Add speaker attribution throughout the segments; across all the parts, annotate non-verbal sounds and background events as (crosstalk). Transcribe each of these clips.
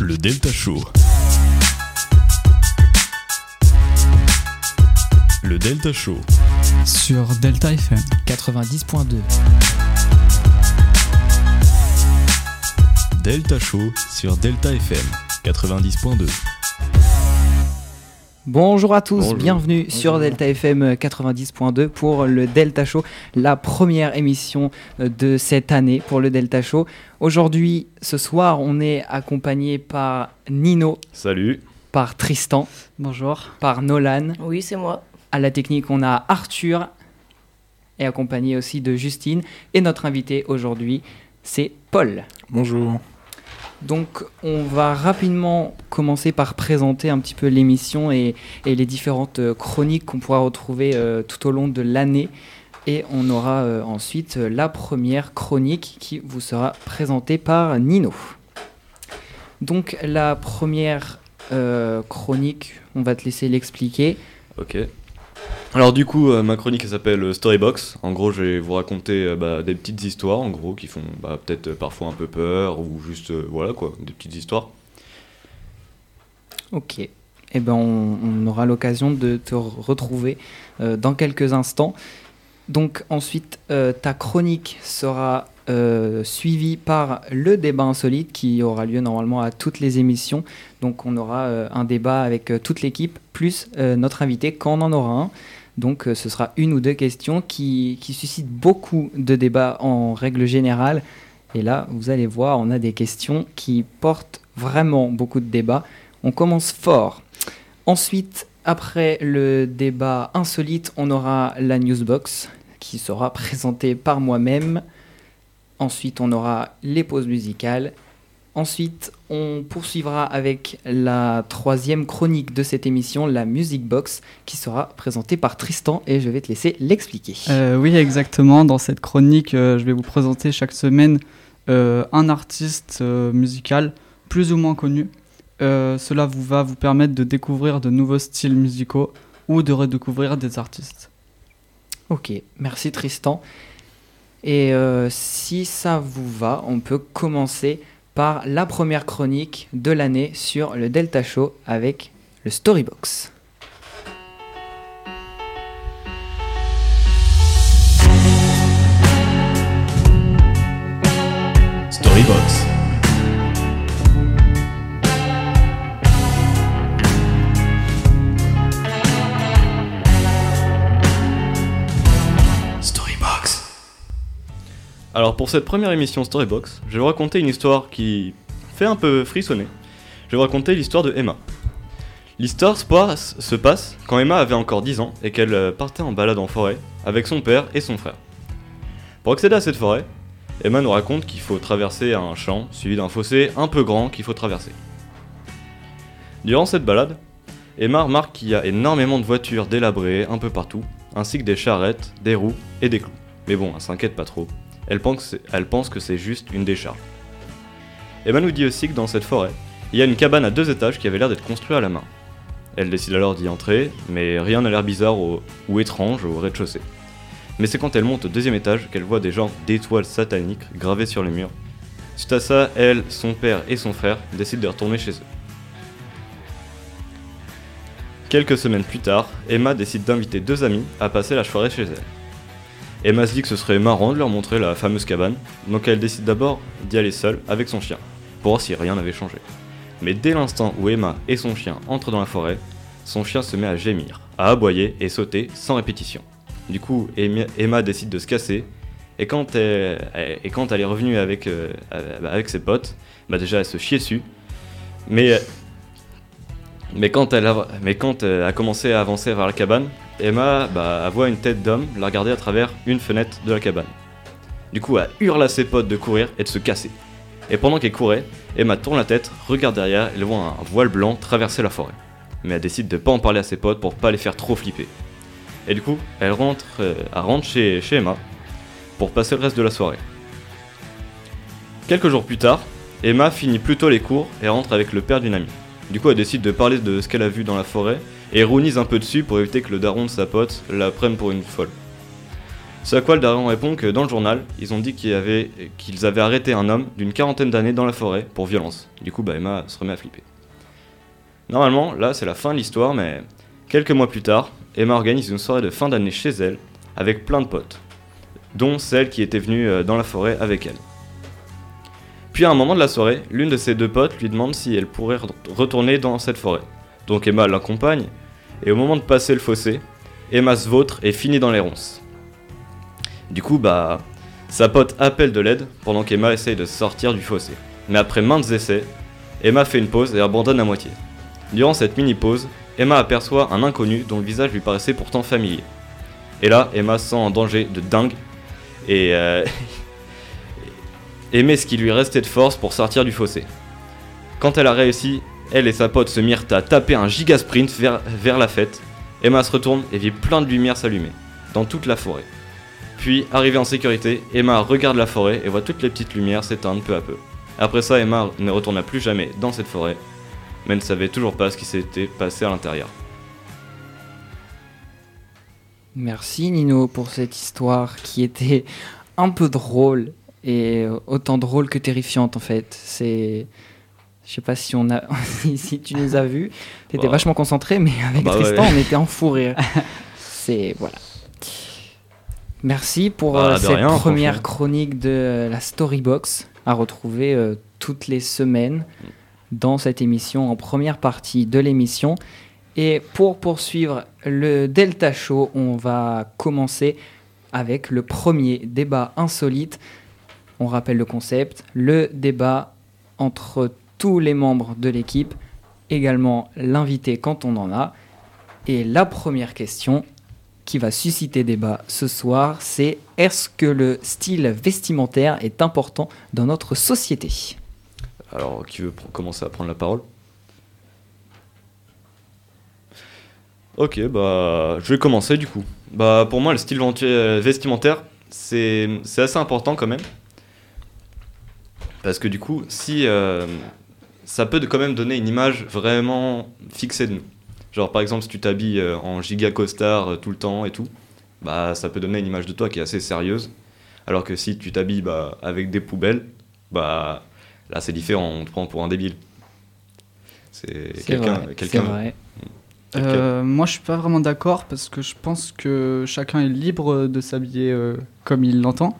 Speaker 1: Le Delta Show. Le Delta Show.
Speaker 2: Sur Delta FM.
Speaker 3: 90.2.
Speaker 1: Delta Show sur Delta FM 90.2.
Speaker 3: Bonjour à tous,
Speaker 4: Bonjour.
Speaker 3: bienvenue sur Delta FM 90.2 pour le Delta Show, la première émission euh, de cette année pour le Delta Show. Aujourd'hui, ce soir, on est accompagné par Nino,
Speaker 4: Salut.
Speaker 3: par Tristan,
Speaker 2: Bonjour.
Speaker 3: par Nolan.
Speaker 5: Oui, c'est moi.
Speaker 3: À la technique, on a Arthur et accompagné aussi de Justine. Et notre invité aujourd'hui, c'est Paul.
Speaker 6: Bonjour.
Speaker 3: Donc on va rapidement commencer par présenter un petit peu l'émission et, les différentes euh, chroniques qu'on pourra retrouver euh, tout au long de l'année. Et on aura euh, ensuite la première chronique qui vous sera présentée par Nino. Donc la première chronique, on va te laisser l'expliquer.
Speaker 4: Ok. Alors du coup, euh, ma chronique elle s'appelle euh, Storybox. En gros, je vais vous raconter euh, bah, des petites histoires, en gros, qui font bah, peut-être parfois un peu peur ou juste voilà quoi, des petites histoires.
Speaker 3: Ok. Eh ben, on, aura l'occasion de te re- retrouver dans quelques instants. Donc ensuite, ta chronique sera euh, suivie par le débat insolite qui aura lieu normalement à toutes les émissions. Donc on aura euh, un débat avec euh, toute l'équipe, plus notre invité quand on en aura un. Donc ce sera une ou deux questions qui, qui suscitent beaucoup de débats en règle générale. Et là, vous allez voir, on a des questions qui portent vraiment beaucoup de débats. On commence fort. Ensuite, après le débat insolite, on aura la newsbox qui sera (laughs) présentée par moi-même. Ensuite, on aura les pauses musicales. Ensuite, on poursuivra avec la troisième chronique de cette émission, la Music Box, qui sera présentée par Tristan et je vais te laisser l'expliquer.
Speaker 2: Euh, oui, exactement. Dans cette chronique, euh, je vais vous présenter chaque semaine euh, un artiste musical plus ou moins connu. Cela vous va vous permettre de découvrir de nouveaux styles musicaux ou de redécouvrir des artistes.
Speaker 3: Ok, merci Tristan. Et euh, si ça vous va, on peut commencer par la première chronique de l'année sur le Delta Show avec le Storybox.
Speaker 1: Storybox. Storybox.
Speaker 4: Alors pour cette première émission Storybox, je vais vous raconter une histoire qui fait un peu frissonner. Je vais vous raconter l'histoire de Emma. L'histoire se passe- se passe quand Emma avait encore 10 ans et qu'elle euh, partait en balade en forêt avec son père et son frère. Pour accéder à cette forêt, Emma nous raconte qu'il faut traverser un champ suivi d'un fossé un peu grand qu'il faut traverser. Durant cette balade, Emma remarque qu'il y a énormément de voitures délabrées un peu partout, ainsi que des charrettes, des roues et des clous. Mais bon, elle s'inquiète pas trop. Elle pense, que c'est- juste une décharge. Emma nous dit aussi que dans cette forêt, il y a une cabane à deux étages qui avait l'air d'être construite à la main. Elle décide alors d'y entrer, mais rien n'a l'air bizarre ou étrange au rez-de-chaussée. Mais c'est quand elle monte au deuxième étage qu'elle voit des genres d'étoiles sataniques gravées sur les murs. Suite à ça, elle, son père et son frère décident de retourner chez eux. Quelques semaines plus tard, Emma décide d'inviter deux amis à passer la soirée chez elle. Emma se dit que ce serait marrant de leur montrer la fameuse cabane, donc elle décide d'abord d'y aller seule avec son chien, pour voir si rien n'avait changé. Mais dès l'instant où Emma et son chien entrent dans la forêt, son chien se met à gémir, à aboyer et sauter sans répétition. Du coup, Emma décide de se casser, et quand elle, est revenue avec, euh, ses potes, bah déjà elle se chiait dessus, mais, quand elle a, mais quand elle a commencé à avancer vers la cabane, Emma bah, voit une tête d'homme la regarder à travers une fenêtre de la cabane. Du coup, elle hurle à ses potes de courir et de se casser. Et pendant qu'elle courait, Emma tourne la tête, regarde derrière, elle voit un voile blanc traverser la forêt. Mais elle décide de pas en parler à ses potes pour pas les faire trop flipper. Et du coup, elle rentre, euh, elle rentre chez, chez Emma pour passer le reste de la soirée. Quelques jours plus tard, Emma finit plutôt les cours et rentre avec le père d'une amie. Du coup, elle décide de parler de ce qu'elle a vu dans la forêt et ironise un peu dessus pour éviter que le daron de sa pote la prenne pour une folle. Ce à quoi le daron répond que dans le journal, ils ont dit qu'ils avaient, arrêté un homme d'une quarantaine d'années dans la forêt pour violence. Du coup, bah, Emma se remet à flipper. Normalement, là, c'est la fin de l'histoire, mais quelques mois plus tard, Emma organise une soirée de fin d'année chez elle avec plein de potes, dont celle qui était venue euh, dans la forêt avec elle. Puis à un moment de la soirée, l'une de ses deux potes lui demande si elle pourrait re- retourner dans cette forêt. Donc Emma l'accompagne, et au moment de passer le fossé, Emma se vautre et finit dans les ronces. Du coup, bah, sa pote appelle de l'aide pendant qu'Emma essaye de sortir du fossé. Mais après maintes essais, Emma fait une pause et abandonne à moitié. Durant cette mini-pause, Emma aperçoit un inconnu dont le visage lui paraissait pourtant familier. Et là, Emma se sent en danger de dingue et euh, (laughs) ce qui lui restait de force pour sortir du fossé. Quand elle a réussi, elle et sa pote se mirent à taper un giga sprint vers, la fête. Emma se retourne et vit plein de lumières s'allumer, dans toute la forêt. Puis, arrivée en sécurité, Emma regarde la forêt et voit toutes les petites lumières s'éteindre peu à peu. Après ça, Emma ne retourna plus jamais dans cette forêt, mais ne savait toujours pas ce qui s'était passé à l'intérieur.
Speaker 3: Merci Nino pour cette histoire qui était un peu drôle et autant drôle que terrifiante en fait. C'est je sais pas si on a (laughs) si, si tu nous as vus, t'étais
Speaker 4: Bah.
Speaker 3: vachement concentré mais avec
Speaker 4: Bah ouais.
Speaker 3: Tristan on était en fou rire. C'est voilà. Merci pour
Speaker 4: Bah,
Speaker 3: euh, cette
Speaker 4: rien,
Speaker 3: première chronique de euh, la Storybox à retrouver euh, toutes les semaines dans cette émission en première partie de l'émission. Et pour poursuivre le Delta Show, on va commencer avec le premier débat insolite. On rappelle le concept, le débat entre tous les membres de l'équipe, également l'invité quand on en a. Et la première question qui va susciter débat ce soir, c'est est-ce que le style vestimentaire est important dans notre société?
Speaker 4: Alors, qui veut commencer à prendre la parole? Ok, bah, je vais commencer du coup. Bah, pour moi, le style vestimentaire, c'est c'est assez important quand même. Parce que du coup, si euh, ça peut quand même donner une image vraiment fixée de nous. Genre, par exemple, si tu t'habilles euh, en giga costard euh, tout le temps et tout, bah, ça peut donner une image de toi qui est assez sérieuse. Alors que si tu t'habilles bah, avec des poubelles, bah, Là, c'est différent, on te prend pour un débile. C'est quelqu'un.
Speaker 3: vrai, c'est
Speaker 4: quelqu'un-
Speaker 3: vrai.
Speaker 4: quelqu'un-
Speaker 2: Euh, moi, je suis pas vraiment d'accord parce que je pense que chacun est libre de s'habiller euh, comme il l'entend.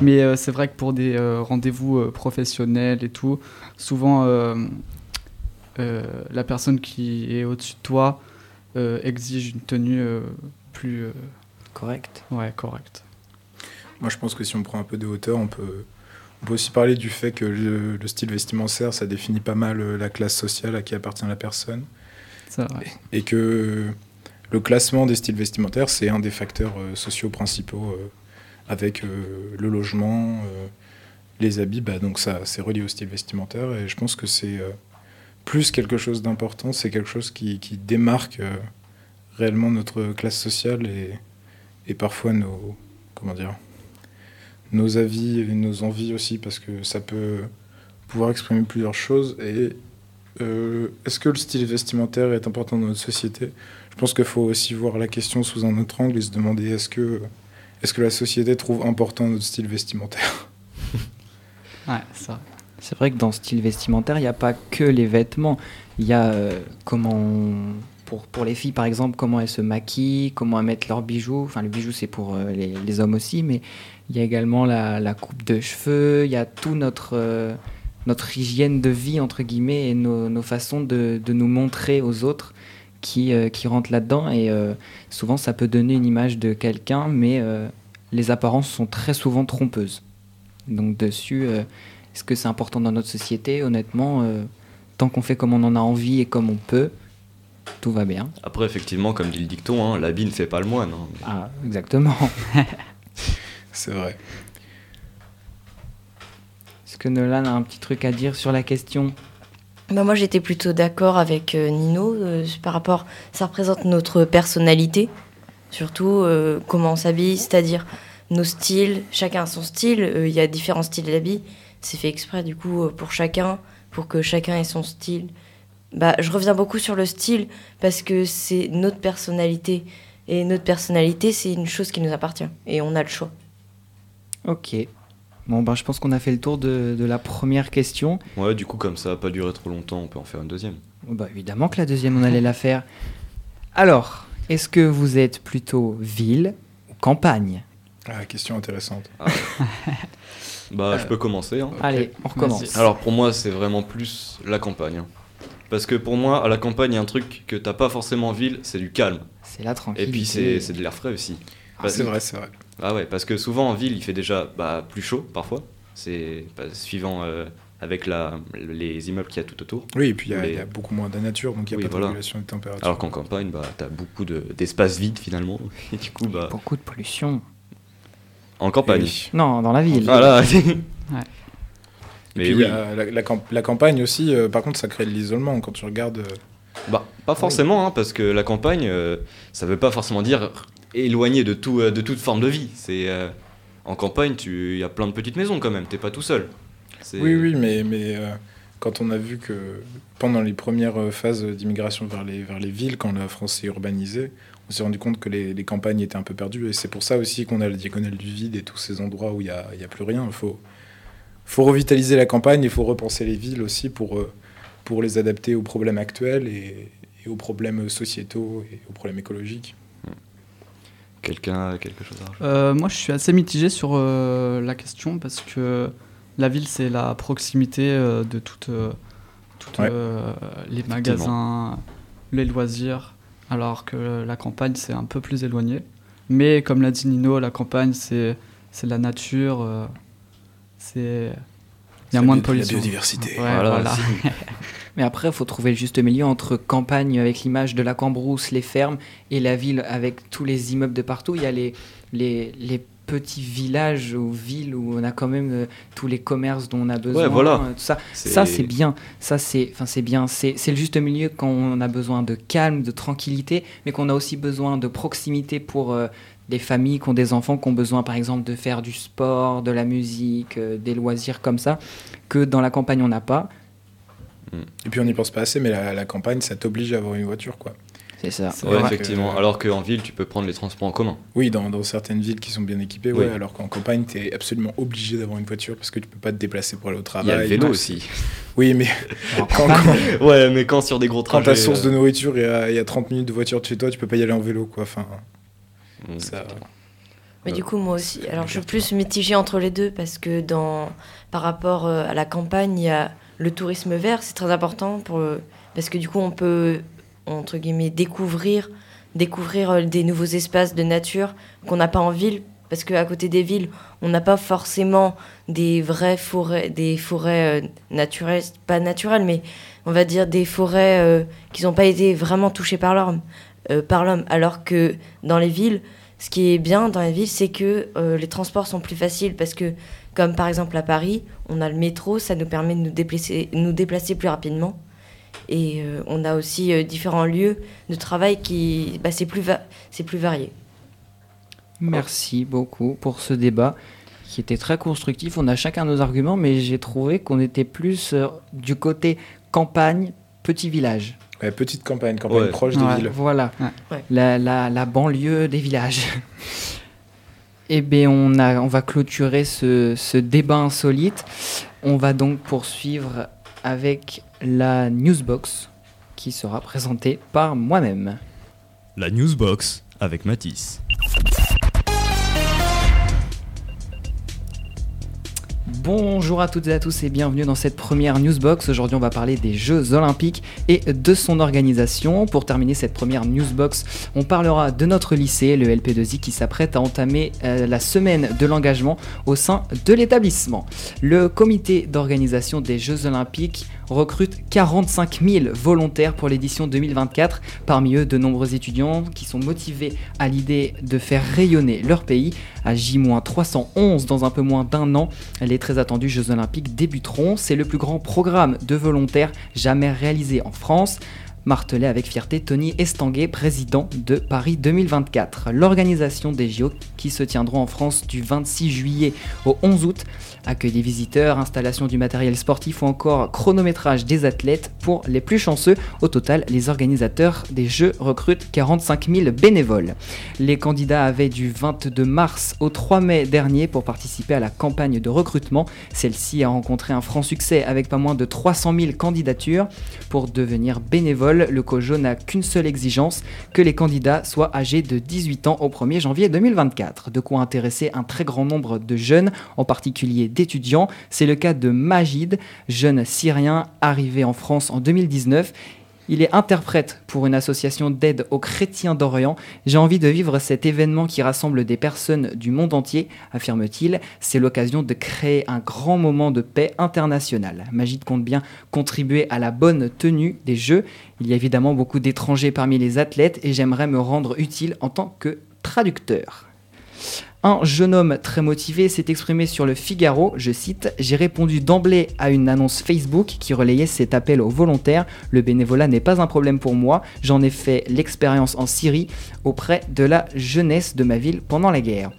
Speaker 2: Mais euh, c'est vrai que pour des euh, rendez-vous euh, professionnels et tout, souvent euh, euh, la personne qui est au-dessus de toi euh, exige une tenue euh, plus euh,
Speaker 3: Correct.
Speaker 2: ouais, correcte.
Speaker 5: Moi, je pense que si on prend un peu de hauteur, on peut, on peut aussi parler du fait que le, le style vestimentaire, ça définit pas mal la classe sociale à qui appartient la personne.
Speaker 2: C'est vrai.
Speaker 5: Et que le classement des styles vestimentaires, c'est un des facteurs euh, sociaux principaux euh, avec euh, le logement, euh, les habits. Bah, donc, ça, c'est relié au style vestimentaire. Et je pense que c'est euh, plus quelque chose d'important, c'est quelque chose qui, qui démarque réellement notre classe sociale et, et parfois nos. Comment dire nos avis et nos envies aussi, parce que ça peut pouvoir exprimer plusieurs choses. Et est-ce que le style vestimentaire est important dans notre société? Je pense qu'il faut aussi voir la question sous un autre angle et se demander est-ce que, est que la société trouve important notre style vestimentaire? (laughs)
Speaker 2: Ouais, vrai.
Speaker 3: C'est vrai que dans style vestimentaire, il n'y a pas que les vêtements. Il y a euh, comment, pour, pour les filles par exemple, comment elles se maquillent, comment elles mettent leurs bijoux. Enfin, les bijoux, c'est pour euh, les, hommes aussi, mais il y a également la, la coupe de cheveux, il y a tout notre, euh, notre hygiène de vie, entre guillemets, et nos, nos façons de, de nous montrer aux autres qui, euh, qui rentrent là-dedans. Et euh, souvent, ça peut donner une image de quelqu'un, mais euh, les apparences sont très souvent trompeuses. Donc dessus, euh, est-ce que c'est important dans notre société? Honnêtement, euh, tant qu'on fait comme on en a envie et comme on peut, tout va bien.
Speaker 4: Après, effectivement, comme dit le dicton, hein, l'habit ne fait pas le moine. hein.
Speaker 3: Ah, exactement. (laughs)
Speaker 5: C'est vrai.
Speaker 3: Est-ce que Nolan a un petit truc à dire sur la question?
Speaker 6: Bah, moi, j'étais plutôt d'accord avec euh, Nino euh, par rapport. Ça représente notre personnalité, surtout euh, comment on s'habille, c'est-à-dire nos styles. Chacun a son style. Il y a différents styles d'habits. C'est fait exprès, du coup, pour chacun, pour que chacun ait son style. Bah, je reviens beaucoup sur le style parce que c'est notre personnalité. Et notre personnalité, c'est une chose qui nous appartient. Et on a le choix.
Speaker 3: Ok. Bon, ben, je pense qu'on a fait le tour de, de la première question.
Speaker 4: Ouais, du coup, comme ça n'a pas duré trop longtemps, on peut en faire une deuxième.
Speaker 3: Bah, évidemment que la deuxième, on allait la faire. Alors, est-ce que vous êtes plutôt ville ou campagne?
Speaker 5: Ah, question intéressante. (laughs)
Speaker 4: Bah, je peux commencer. hein.
Speaker 3: Allez, on recommence.
Speaker 4: Alors pour moi, c'est vraiment plus la campagne. hein. Parce que pour moi, à la campagne, il y a un truc que t'as pas forcément en ville, c'est du calme.
Speaker 3: C'est la
Speaker 4: Et
Speaker 3: tranquillité.
Speaker 4: puis c'est c'est de l'air frais aussi.
Speaker 5: Ah, c'est vrai, c'est vrai.
Speaker 4: Ah ouais, parce que souvent en ville, il fait déjà bah, plus chaud parfois. C'est bah, suivant euh, avec la, les immeubles qu'il y a tout autour.
Speaker 5: Oui, et puis il y, a-
Speaker 4: Les-
Speaker 5: il y a beaucoup moins de nature, donc il n'y a
Speaker 4: Oui,
Speaker 5: pas de régulation de température.
Speaker 4: Alors qu'en campagne, bah, t'as beaucoup de- d'espace vide finalement. (laughs) Et du coup, bah,
Speaker 3: Beaucoup de pollution.
Speaker 4: en campagne.
Speaker 5: Oui.
Speaker 3: Non, dans la ville.
Speaker 4: Voilà. Mais (laughs)
Speaker 5: puis,
Speaker 4: oui,
Speaker 5: la, la- la camp- la campagne aussi, euh, par contre, ça crée de l'isolement quand tu regardes. euh,
Speaker 4: bah, pas forcément, hein, parce que la campagne, euh, ça veut pas forcément dire éloigné de, tout, euh, de toute forme de vie. C'est euh, En campagne, il y a plein de petites maisons quand même, t'es pas tout seul.
Speaker 5: Oui, oui, mais, euh, quand on a vu que pendant les premières phases d'immigration vers les, villes, quand la France s'est urbanisée, on s'est rendu compte que les, campagnes étaient un peu perdues. Et c'est pour ça aussi qu'on a le diagonale du vide et tous ces endroits où il n'y a, a plus rien. Il faut, revitaliser la campagne, il faut repenser les villes aussi pour, les adapter aux problèmes actuels et aux problèmes sociétaux et aux problèmes écologiques.
Speaker 4: Quelqu'un a quelque chose à rajouter
Speaker 2: Euh, moi, je suis assez mitigé sur euh, la question parce que la ville, c'est la proximité euh, de toutes, euh, toutes,
Speaker 5: Ouais.
Speaker 2: euh, les magasins, les loisirs, alors que la campagne, c'est un peu plus éloigné. Mais comme l'a dit Nino, la campagne, c'est c'est la nature, euh, c'est il y a moins de pollution.
Speaker 5: biodiversité.
Speaker 2: Ouais, voilà. (laughs)
Speaker 3: Mais après, il faut trouver le juste milieu entre campagne avec l'image de la cambrousse, les fermes, et la ville avec tous les immeubles de partout. Il y a les, les, les petits villages ou villes où on a quand même euh, tous les commerces dont on a besoin.
Speaker 4: voilà.
Speaker 3: euh, tout ça. Ça, c'est bien. Ça, c'est, enfin, c'est bien. C'est, c'est le juste milieu quand on a besoin de calme, de tranquillité, mais qu'on a aussi besoin de proximité pour euh, des familles qui ont des enfants qui ont besoin, par exemple, de faire du sport, de la musique, euh, des loisirs comme ça, que dans la campagne on n'a pas.
Speaker 5: Et puis on n'y pense pas assez, mais la, la campagne, ça t'oblige à avoir une voiture. quoi.
Speaker 3: C'est ça.
Speaker 2: C'est
Speaker 4: Ouais, effectivement.
Speaker 5: que-
Speaker 4: Alors qu'en ville, tu peux prendre les transports en commun.
Speaker 5: Oui, dans, dans certaines villes qui sont bien équipées,
Speaker 4: Oui.
Speaker 5: ouais, alors qu'en campagne, tu es absolument obligé d'avoir une voiture parce que tu peux pas te déplacer pour aller au
Speaker 4: Il
Speaker 5: travail.
Speaker 4: y a le vélo aussi.
Speaker 5: Oui, mais (laughs) quand, quand,
Speaker 4: Ouais, mais quand sur des gros
Speaker 5: quand
Speaker 4: trajets.
Speaker 5: ta source de
Speaker 4: euh,
Speaker 5: nourriture est à, est à 30 minutes de voiture de chez toi, tu peux pas y aller en vélo. Quoi. Enfin, ça...
Speaker 6: Mais du coup, moi aussi. Alors, je suis plus mitigée entre les deux parce que dans, par rapport euh, à la campagne, il y a le tourisme vert, c'est très important pour, euh, parce que du coup, on peut, entre guillemets, découvrir, découvrir euh, des nouveaux espaces de nature qu'on n'a pas en ville. Parce qu'à côté des villes, on n'a pas forcément des vraies forêts, des forêts naturelles, pas naturelles, mais on va dire des forêts euh, qui n'ont pas été vraiment touchées par l'homme. Euh, par l'homme. Alors que dans les villes, ce qui est bien dans les villes, c'est que euh, les transports sont plus faciles parce que, comme par exemple à Paris, on a le métro, ça nous permet de nous déplacer, nous déplacer plus rapidement. Et euh, on a aussi différents lieux de travail qui, bah, c'est plus, plus varié.
Speaker 3: Merci beaucoup pour ce débat qui était très constructif. On a chacun nos arguments, mais j'ai trouvé qu'on était plus du côté campagne, petit village.
Speaker 5: Ouais, petite campagne, campagne
Speaker 4: Ouais.
Speaker 5: proche des
Speaker 2: Ouais.
Speaker 5: villes.
Speaker 3: Voilà. La, la- la banlieue des villages. (laughs) Eh bien, on, a, on va clôturer ce, ce débat insolite. On va donc poursuivre avec la newsbox qui sera présentée par moi-même.
Speaker 1: La Newsbox avec Matisse.
Speaker 3: Bonjour à toutes et à tous et bienvenue dans cette première newsbox. Aujourd'hui, on va parler des Jeux Olympiques et de son organisation. Pour terminer cette première newsbox, on parlera de notre lycée, le LP2I, qui s'apprête à entamer euh, la semaine de l'engagement au sein de l'établissement. Le comité d'organisation des Jeux Olympiques recrute 45 000 volontaires pour l'édition 2024. Parmi eux, de nombreux étudiants qui sont motivés à l'idée de faire rayonner leur pays. À J-311 dans un peu moins d'un an, les très attendus Jeux Olympiques débuteront. C'est le plus grand programme de volontaires jamais réalisé en France. Martelait avec fierté Tony Estanguet, président de Paris 2024. L'organisation des JO, qui se tiendront en France du 26 juillet au 11 août, accueil des visiteurs, installation du matériel sportif ou encore chronométrage des athlètes pour les plus chanceux. Au total, les organisateurs des Jeux recrutent 45 000 bénévoles. Les candidats avaient du 22 mars au 3 mai dernier pour participer à la campagne de recrutement. Celle-ci a rencontré un franc succès avec pas moins de 300 000 candidatures. Pour devenir bénévole, le COJO n'a qu'une seule exigence, que les candidats soient âgés de 18 ans au 1er janvier 2024. De quoi intéresser un très grand nombre de jeunes, en particulier d'étudiants. C'est le cas de Majid, jeune syrien arrivé en France en 2019. Il est interprète pour une association d'aide aux chrétiens d'Orient. J'ai envie de vivre cet événement qui rassemble des personnes du monde entier, affirme-t-il. C'est l'occasion de créer un grand moment de paix internationale. Majid compte bien contribuer à la bonne tenue des Jeux. Il y a évidemment beaucoup d'étrangers parmi les athlètes et j'aimerais me rendre utile en tant que traducteur. Un jeune homme très motivé s'est exprimé sur le Figaro, je cite, J'ai répondu d'emblée à une annonce Facebook qui relayait cet appel aux volontaires. Le bénévolat n'est pas un problème pour moi, j'en ai fait l'expérience en Syrie auprès de la jeunesse de ma ville pendant la guerre.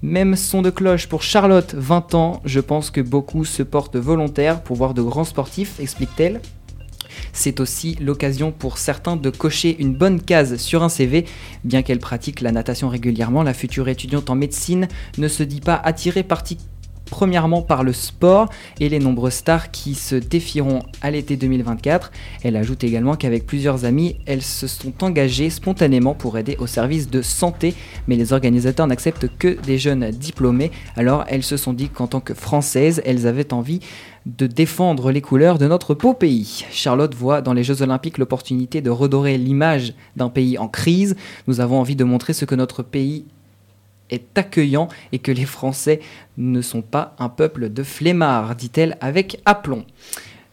Speaker 3: Même son de cloche pour Charlotte, 20 ans, je pense que beaucoup se portent volontaires pour voir de grands sportifs, explique-t-elle. C'est aussi l'occasion pour certains de cocher une bonne case sur un CV. Bien qu'elle pratique la natation régulièrement, la future étudiante en médecine ne se dit pas attirée particulièrement premièrement par le sport et les nombreuses stars qui se défieront à l'été 2024. Elle ajoute également qu'avec plusieurs amis, elles se sont engagées spontanément pour aider au service de santé, mais les organisateurs n'acceptent que des jeunes diplômés, alors elles se sont dit qu'en tant que françaises, elles avaient envie de défendre les couleurs de notre beau pays. Charlotte voit dans les Jeux Olympiques l'opportunité de redorer l'image d'un pays en crise. Nous avons envie de montrer ce que notre pays est accueillant et que les Français ne sont pas un peuple de flemmards, dit-elle avec aplomb.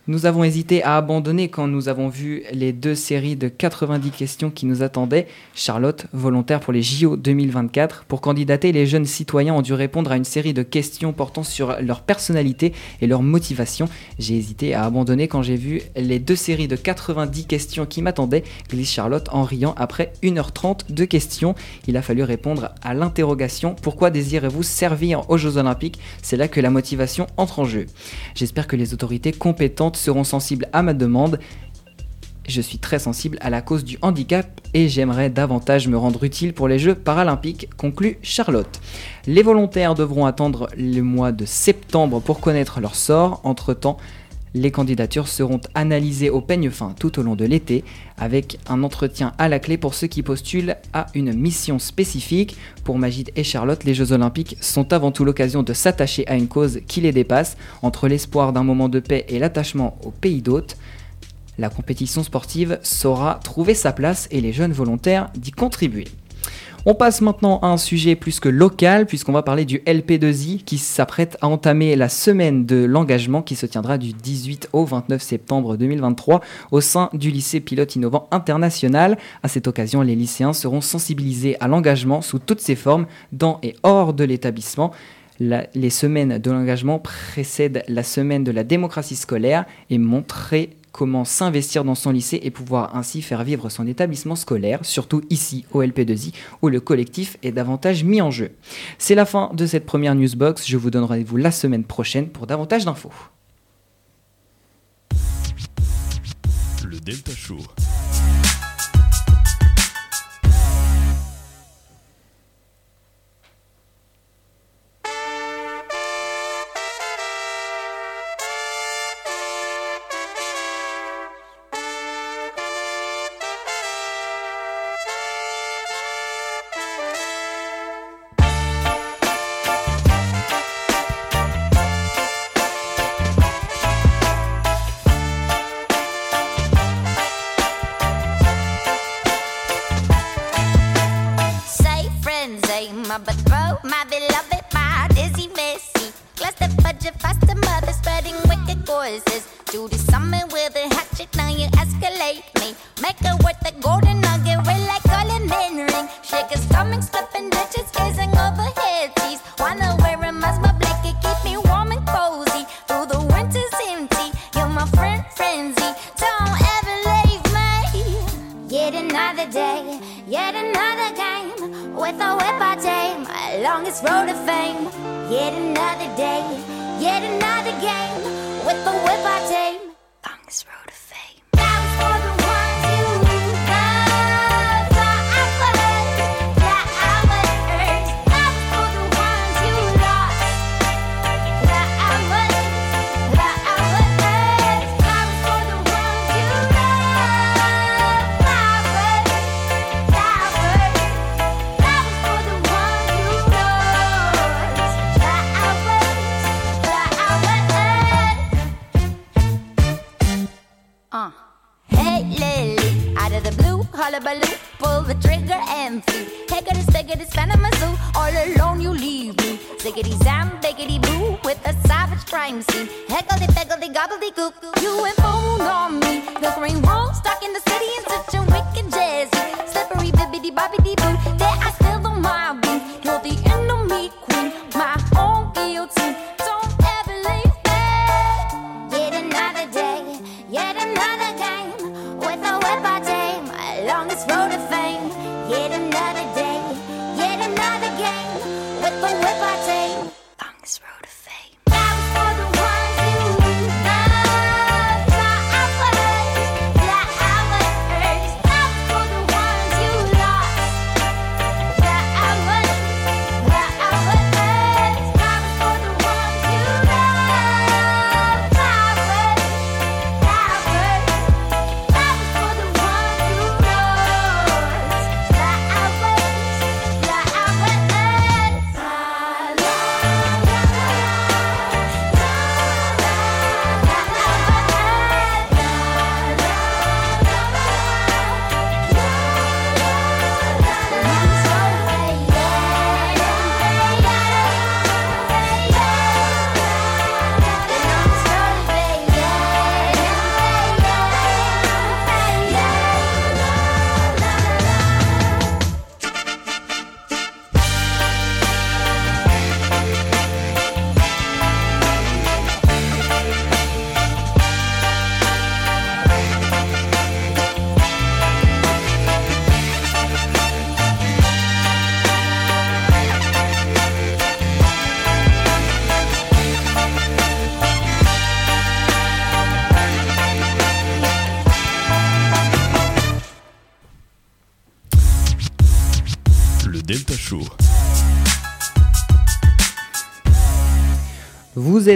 Speaker 3: Nous avons hésité à abandonner quand nous avons vu les deux séries de 90 questions qui nous attendaient. Charlotte, volontaire pour les JO 2024. Pour candidater, les jeunes citoyens ont dû répondre à une série de questions portant sur leur personnalité et leur motivation. J'ai hésité à abandonner quand j'ai vu les deux séries de 90 questions qui m'attendaient, glisse Charlotte en riant après 1h30 de questions. Il a fallu répondre à l'interrogation Pourquoi désirez-vous servir aux Jeux Olympiques? C'est là que la motivation entre en jeu. J'espère que les autorités compétentes seront sensibles à ma demande. Je suis très sensible à la cause du handicap et j'aimerais davantage me rendre utile pour les Jeux paralympiques, conclut Charlotte. Les volontaires devront attendre le mois de septembre pour connaître leur sort. Entre-temps, les candidatures seront analysées au peigne fin tout au long de l'été, avec un entretien à la clé pour ceux qui postulent à une mission spécifique. Pour Magid et Charlotte, les Jeux Olympiques sont avant tout l'occasion de s'attacher à une cause qui les dépasse, entre l'espoir d'un moment de paix et l'attachement au pays d'hôte. La compétition sportive saura trouver sa place et les jeunes volontaires d'y contribuer. On passe maintenant à un sujet plus que local, puisqu'on va parler du LP2I qui s'apprête à entamer la semaine de l'engagement qui se tiendra du 18 au 29 septembre 2023 au sein du lycée pilote innovant international. À cette occasion, les lycéens seront sensibilisés à l'engagement sous toutes ses formes, dans et hors de l'établissement. les semaines de l'engagement précèdent la semaine de la démocratie scolaire et montrer comment s'investir dans son lycée et pouvoir ainsi faire vivre son établissement scolaire, surtout ici au LP2I où le collectif est davantage mis en jeu. C'est la fin de cette première newsbox, je vous donne rendez-vous la semaine prochaine pour davantage d'infos.
Speaker 1: Delta Show.
Speaker 7: With a whip I tame. Longest road to fame. Yet another day, yet another game with the whip I tame. empty. Hickety, spickety, spending my zoo. All alone, you leave me. Ziggity, zam, biggity, boo. With a savage crime scene. Heckledy, pickledy, gobbledy, goop. You informed on me.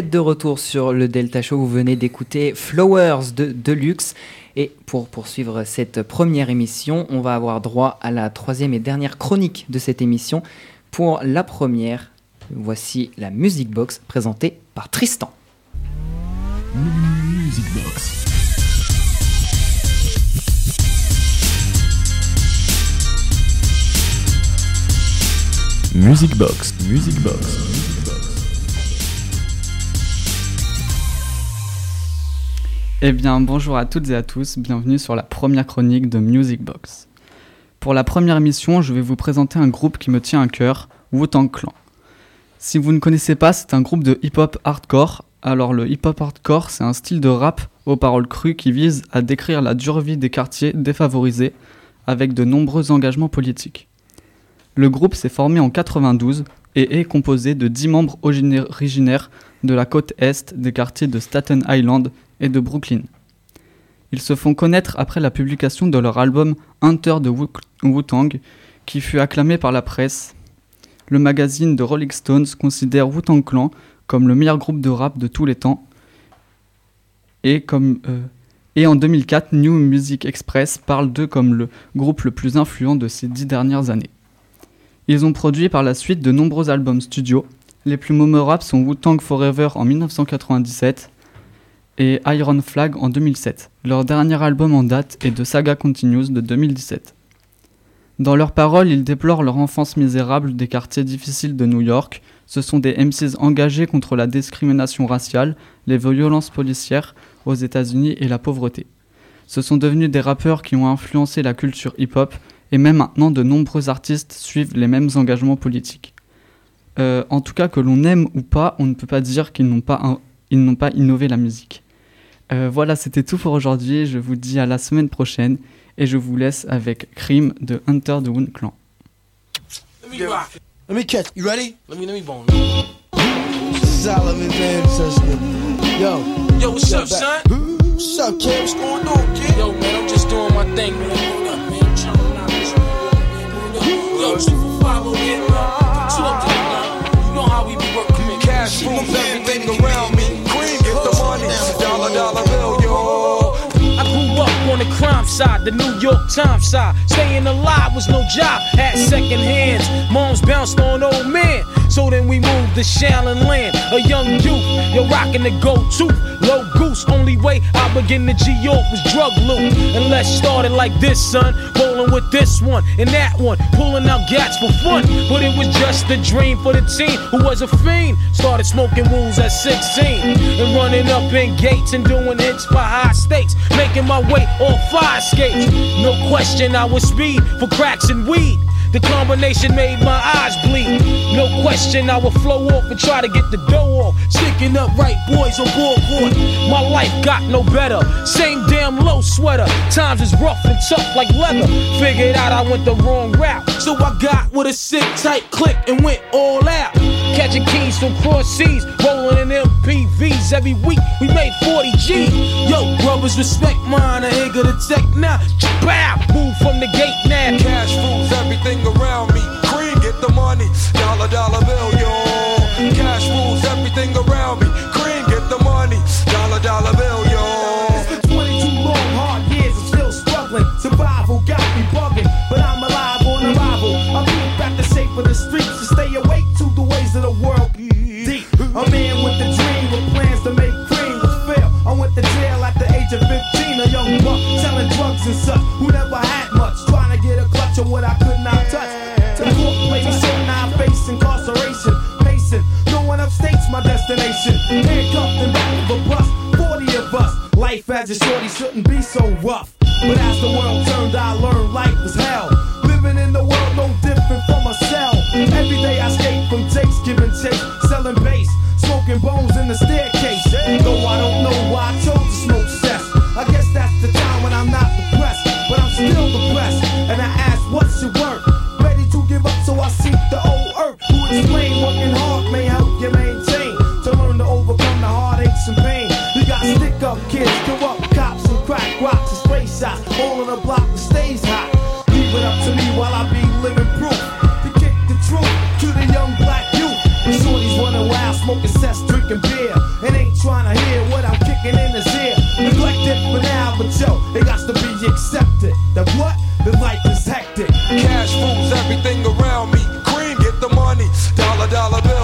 Speaker 3: De retour sur le Delta Show, vous venez d'écouter Flowers de Deluxe. Et pour poursuivre cette première émission, on va avoir droit à la troisième et dernière chronique de cette émission. Pour la première, voici la Music Box présentée par Tristan.
Speaker 1: Music Box. Music Box.
Speaker 2: Eh bien, bonjour à toutes et à tous, bienvenue sur la première chronique de Music Box. Pour la première émission, je vais vous présenter un groupe qui me tient à cœur, Wu-Tang Clan. Si vous ne connaissez pas, c'est un groupe de hip-hop hardcore. Alors le hip-hop hardcore, c'est un style de rap aux paroles crues qui vise à décrire la dure vie des quartiers défavorisés avec de nombreux engagements politiques. Le groupe s'est formé en 92 et est composé de 10 membres origina- originaires de la côte est des quartiers de Staten Island et de Brooklyn. Ils se font connaître après la publication de leur album Hunter de Wu- Wu-Tang, qui fut acclamé par la presse. Le magazine de Rolling Stones considère Wu-Tang Clan comme le meilleur groupe de rap de tous les temps. Et, comme, euh, et en 2004, New Music Express parle d'eux comme le groupe le plus influent de ces dix dernières années. Ils ont produit par la suite de nombreux albums studio. Les plus mémorables sont Wu-Tang Forever en 1997 et Iron Flag en 2007. Leur dernier album en date est de Saga Continues de 2017. Dans leurs paroles, ils déplorent leur enfance misérable des quartiers difficiles de New York. Ce sont des MCs engagés contre la discrimination raciale, les violences policières aux États-Unis et la pauvreté. Ce sont devenus des rappeurs qui ont influencé la culture hip-hop et même maintenant de nombreux artistes suivent les mêmes engagements politiques. Euh, en tout cas, que l'on aime ou pas, on ne peut pas dire qu'ils n'ont pas, pas innové la musique. Euh, voilà, c'était tout pour aujourd'hui. Je vous dis à la semaine prochaine et je vous laisse avec Crime de Hunter the Wound Clan.
Speaker 8: Let me rock. Let me catch. You ready? Let me let me bone. Solomon man, Yo. Yo, what's up, son? What's up, kid? What's going on, kid? Yo, man, I'm just doing my thing, man. What up, man? I'm chilling out this Yo, two for five over here, man. Two up to the line. You know how we be working, man.
Speaker 9: Cash moves everything around Dollar, dollar bill, yo.
Speaker 8: I grew up on the crime side, the New York Times side. Staying alive was no job, had second hands. Moms bounced on old men. So then we moved to Shallon Land, a young youth. You're rocking the tooth, low goose. Only way I begin to G York was drug loot. And let's start it like this, son. Rolling with this one and that one, pulling out gats for fun. But it was just a dream for the team who was a fiend. Started smoking wools at 16 and running up in gates and doing hits for high stakes. Making my way on fire skates. No question, I was speed for cracks and weed. The combination made my eyes bleed. No question, I would flow off and try to get the dough off. Sticking up right boys on board court. My life got no better. Same damn low sweater. Times is rough and tough like leather. Figured out I went the wrong route. So I got with a sick tight click and went all out. Catching keys from cross seas, rolling in MPVs every week. We made 40 G. Yo, brothers, respect mine. I ain't gonna tech now. Bow, move from the gate now.
Speaker 9: Cash rules money. Dollar, dollar bill,
Speaker 8: us. Life shorty shouldn't be so rough. But as the world turned, I learned life was hell. Living in the world no different from a cell. Every day I escape from takes, giving chase,
Speaker 3: ağladı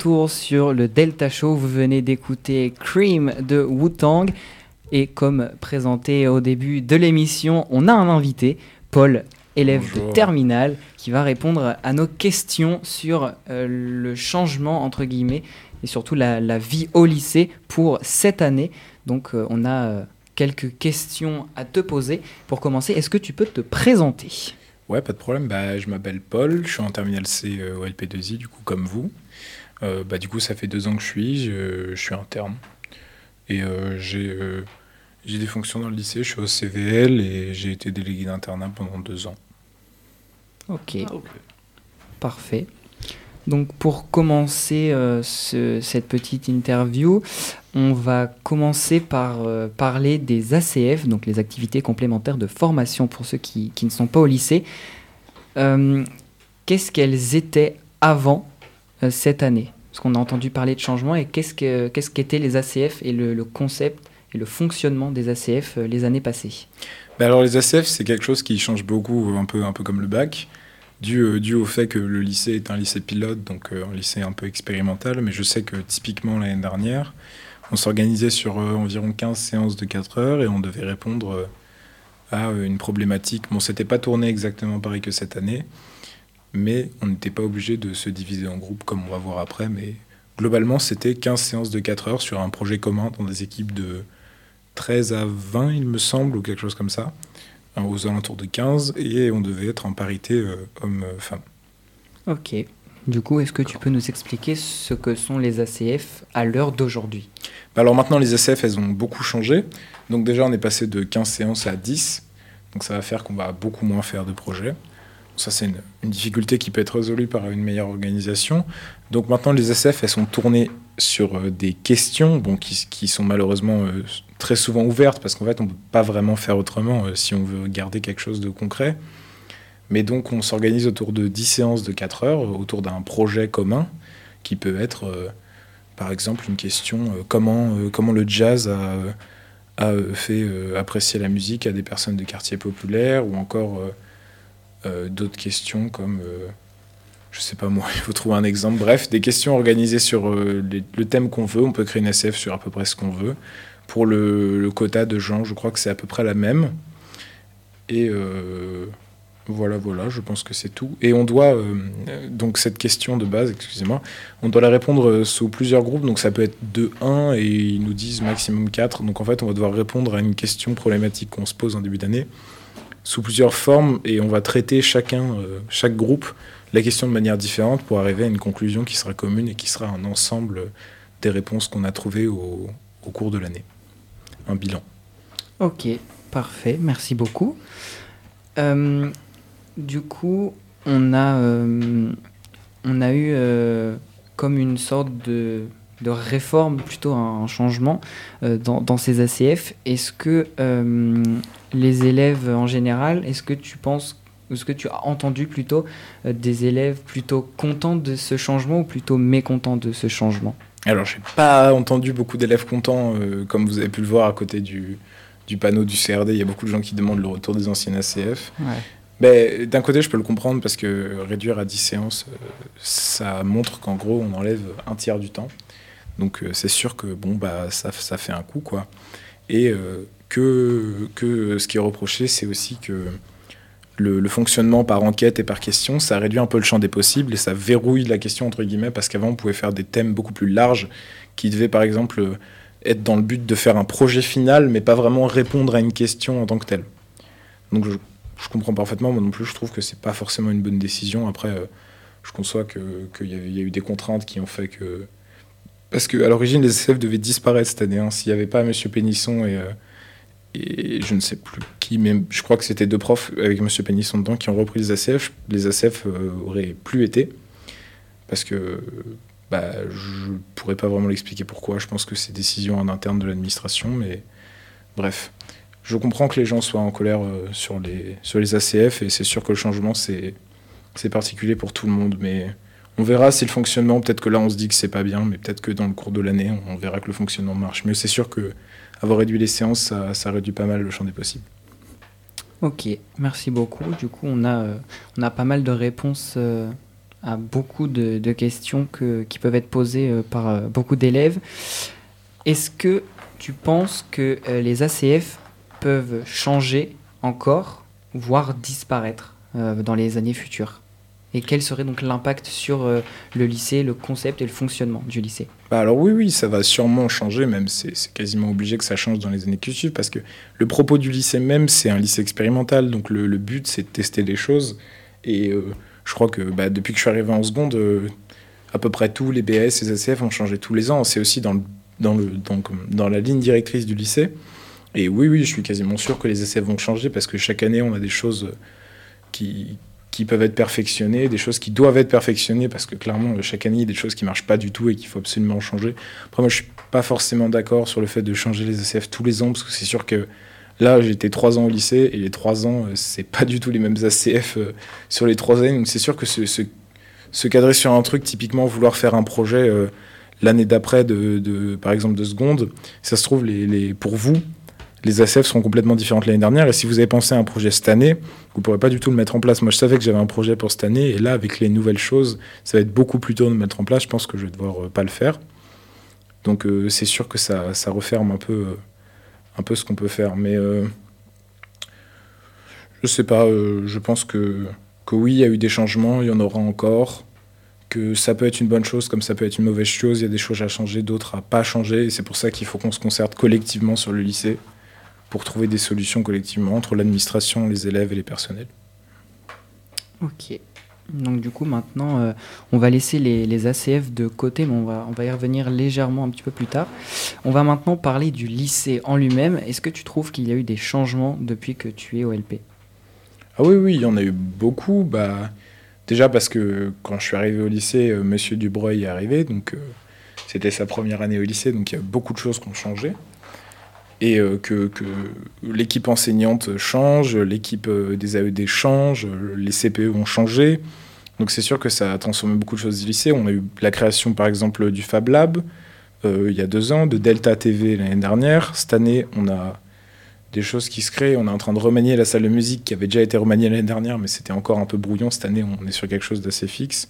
Speaker 3: retour sur le Delta Show, vous venez d'écouter Cream de Wu-Tang. Et comme présenté au début de l'émission, on a un invité, Paul, élève de
Speaker 5: Bonjour.
Speaker 3: terminale, qui va répondre à nos questions sur euh, le changement, entre guillemets, et surtout la, la vie au lycée pour cette année. Donc euh, on a euh, quelques questions à te poser. Pour commencer, est-ce que tu peux te présenter?
Speaker 5: Ouais, pas de problème. Bah, je m'appelle Paul, je suis en terminale C au LP2I, du coup, comme vous. Euh, bah, du coup, ça fait deux ans que je suis, je, je suis interne. Et euh, j'ai euh, j'ai des fonctions dans le lycée, je suis au CVL et j'ai été délégué d'internat pendant deux ans.
Speaker 3: Ok. Parfait. Donc pour commencer euh, ce- cette petite interview, on va commencer par euh, parler des ACF, donc les activités complémentaires de formation pour ceux qui, qui ne sont pas au lycée. Euh, Qu'est-ce qu'elles étaient avant cette année Parce qu'on a entendu parler de changement et qu'est-ce que- qu'est-ce qu'étaient les ACF et le, concept et le fonctionnement des ACF euh, les années passées?
Speaker 5: Bah alors les ACF, c'est quelque chose qui change beaucoup, un peu, un peu comme le bac, dû, euh, au fait que le lycée est un lycée pilote, donc euh, un lycée un peu expérimental. Mais je sais que typiquement l'année dernière, on s'organisait sur euh, environ 15 séances de 4 heures et on devait répondre euh, à euh, une problématique. Bon, c'était pas tourné exactement pareil que cette année, mais on n'était pas obligé de se diviser en groupes comme on va voir après. Mais globalement, c'était 15 séances de 4 heures sur un projet commun dans des équipes de 13 à 20, il me semble, ou quelque chose comme ça, hein, aux alentours de 15, et on devait être en parité euh, homme-femme.
Speaker 3: Ok. Du coup, est-ce que tu peux nous expliquer ce que sont les ACF à l'heure d'aujourd'hui?
Speaker 5: Bah alors maintenant, les SF, elles ont beaucoup changé. Donc déjà, on est passé de 15 séances à 10. Donc ça va faire qu'on va beaucoup moins faire de projets. Ça, c'est une, difficulté qui peut être résolue par une meilleure organisation. Donc maintenant, les SF, elles sont tournées sur euh, des questions bon, qui, sont malheureusement euh, très souvent ouvertes parce qu'en fait, on ne peut pas vraiment faire autrement euh, si on veut garder quelque chose de concret. Mais donc, on s'organise autour de 10 séances de 4 heures, autour d'un projet commun qui peut être, par exemple, une question comment, comment le jazz a, fait apprécier la musique à des personnes de quartiers populaires ou encore d'autres questions comme, euh, je sais pas moi, (laughs) il faut trouver un exemple. Bref, des questions organisées sur euh, le thème qu'on veut. On peut créer une SF sur à peu près ce qu'on veut. Pour le, quota de gens, je crois que c'est à peu près la même. Et euh, voilà, voilà, je pense que c'est tout. Et on doit, euh, euh, donc cette question de base, excusez-moi, on doit la répondre euh, sous plusieurs groupes, donc ça peut être de 1 et ils nous disent maximum 4. Donc en fait, on va devoir répondre à une question problématique qu'on se pose en début d'année sous plusieurs formes et on va traiter chacun, euh, chaque groupe, la question de manière différente pour arriver à une conclusion qui sera commune et qui sera un ensemble des réponses qu'on a trouvées au, cours de l'année. Un bilan.
Speaker 3: Ok, parfait, merci beaucoup. Euh, du coup, on a, euh, on a eu comme une sorte de, réforme, plutôt un, changement dans, ces ACF. Est-ce que les élèves en général, est-ce que tu penses, est-ce que tu as entendu plutôt euh, des élèves plutôt contents de ce changement ou plutôt mécontents de ce changement?
Speaker 5: Alors, j'ai pas entendu beaucoup d'élèves contents, euh, comme vous avez pu le voir à côté du, du panneau du CRD. Il y a beaucoup de gens qui demandent le retour des anciennes ACF. Ben, D'un côté, je peux le comprendre parce que réduire à 10 séances, euh, ça montre qu'en gros, on enlève un tiers du temps. Donc, euh, c'est sûr que bon, bah, ça, ça fait un coup. Quoi. Et euh, que, que ce qui est reproché, c'est aussi que le, fonctionnement par enquête et par question, ça réduit un peu le champ des possibles et ça verrouille la question, entre guillemets, parce qu'avant, on pouvait faire des thèmes beaucoup plus larges qui devaient, par exemple, être dans le but de faire un projet final, mais pas vraiment répondre à une question en tant que telle. Donc, je, comprends parfaitement, moi non plus, je trouve que c'est pas forcément une bonne décision. Après, euh, je conçois que- qu'il y, avait- il y a eu des contraintes qui ont fait que. Parce qu'à l'origine, les SF devaient disparaître cette année. hein. S'il n'y avait pas M. Pénisson et, euh, et je ne sais plus qui, mais je crois que c'était deux profs avec M. Pénisson dedans qui ont repris les ACF, les ACF euh, auraient plus été. Parce que bah, je pourrais pas vraiment l'expliquer pourquoi. Je pense que c'est décision en interne de l'administration, mais bref. Je comprends que les gens soient en colère euh, sur, les, sur les ACF et c'est sûr que le changement c'est c'est particulier pour tout le monde, mais on verra si le fonctionnement, peut-être que là on se dit que c'est pas bien, mais peut-être que dans le cours de l'année on verra que le fonctionnement marche. Mais c'est sûr que avoir réduit les séances, ça, réduit pas mal le champ des possibles.
Speaker 3: Ok, merci beaucoup. Du coup, on a, euh, on a pas mal de réponses euh, à beaucoup de, questions que, qui peuvent être posées euh, par beaucoup d'élèves. Est-ce que tu penses que les ACF peuvent changer encore, voire disparaître dans les années futures? Et quel serait donc l'impact sur euh, le lycée, le concept et le fonctionnement du lycée?
Speaker 5: Bah alors oui, oui, ça va sûrement changer, même c'est quasiment obligé que ça change dans les années qui suivent, parce que le propos du lycée même, c'est un lycée expérimental, donc le, but c'est de tester les choses. Et euh, je crois que bah, depuis que je suis arrivé en seconde, euh, à peu près tous les BS et les ACF ont changé tous les ans. C'est aussi dans, dans, le, dans, dans la ligne directrice du lycée. Et oui, oui, je suis quasiment sûr que les ACF vont changer, parce que chaque année, on a des choses qui, qui peuvent être perfectionnées, des choses qui doivent être perfectionnées, parce que clairement, chaque année, il y a des choses qui marchent pas du tout et qu'il faut absolument changer. Après, moi, je suis pas forcément d'accord sur le fait de changer les ACF tous les ans, parce que c'est sûr que là, j'étais trois ans au lycée, et les trois ans, euh, c'est pas du tout les mêmes ACF euh, sur les trois années, donc c'est sûr que se, cadrer sur un truc, typiquement vouloir faire un projet euh, l'année d'après, de, par exemple, de seconde, ça se trouve, les, pour vous, les ACF seront complètement différentes l'année dernière. Et si vous avez pensé à un projet cette année, vous ne pourrez pas du tout le mettre en place. Moi, je savais que j'avais un projet pour cette année. Et là, avec les nouvelles choses, ça va être beaucoup plus tôt de le mettre en place. Je pense que je vais devoir euh, pas le faire. Donc, euh, c'est sûr que ça, ça referme un peu, euh, un peu ce qu'on peut faire. Mais je sais pas. je pense que, que oui, il y a eu des changements. Il y en aura encore. Que ça peut être une bonne chose comme ça peut être une mauvaise chose. Il y a des choses à changer, d'autres à pas changer. Et c'est pour ça qu'il faut qu'on se concerte collectivement sur le lycée pour trouver des solutions collectivement entre l'administration, les élèves et les personnels.
Speaker 3: Ok. Donc du coup maintenant euh, on va laisser les, les ACF de côté mais on va, on va y revenir légèrement un petit peu plus tard. On va maintenant parler du lycée en lui-même. Est-ce que tu trouves qu'il y a eu des changements depuis que tu es au LP
Speaker 5: Ah oui, oui, il y en a eu beaucoup. Bah, déjà parce que quand je suis arrivé au lycée, euh, Monsieur Dubreuil est arrivé, donc euh, c'était sa première année au lycée, donc il y a beaucoup de choses qui ont changé. Et euh, que, l'équipe enseignante change, l'équipe euh, des AED change, les CPE ont changé. Donc c'est sûr que ça a transformé beaucoup de choses du lycée. On a eu la création par exemple du Fab Lab euh, il y a deux ans, de Delta TV l'année dernière. Cette année, on a des choses qui se créent. On est en train de remanier la salle de musique qui avait déjà été remaniée l'année dernière, mais c'était encore un peu brouillon. Cette année, on est sur quelque chose d'assez fixe.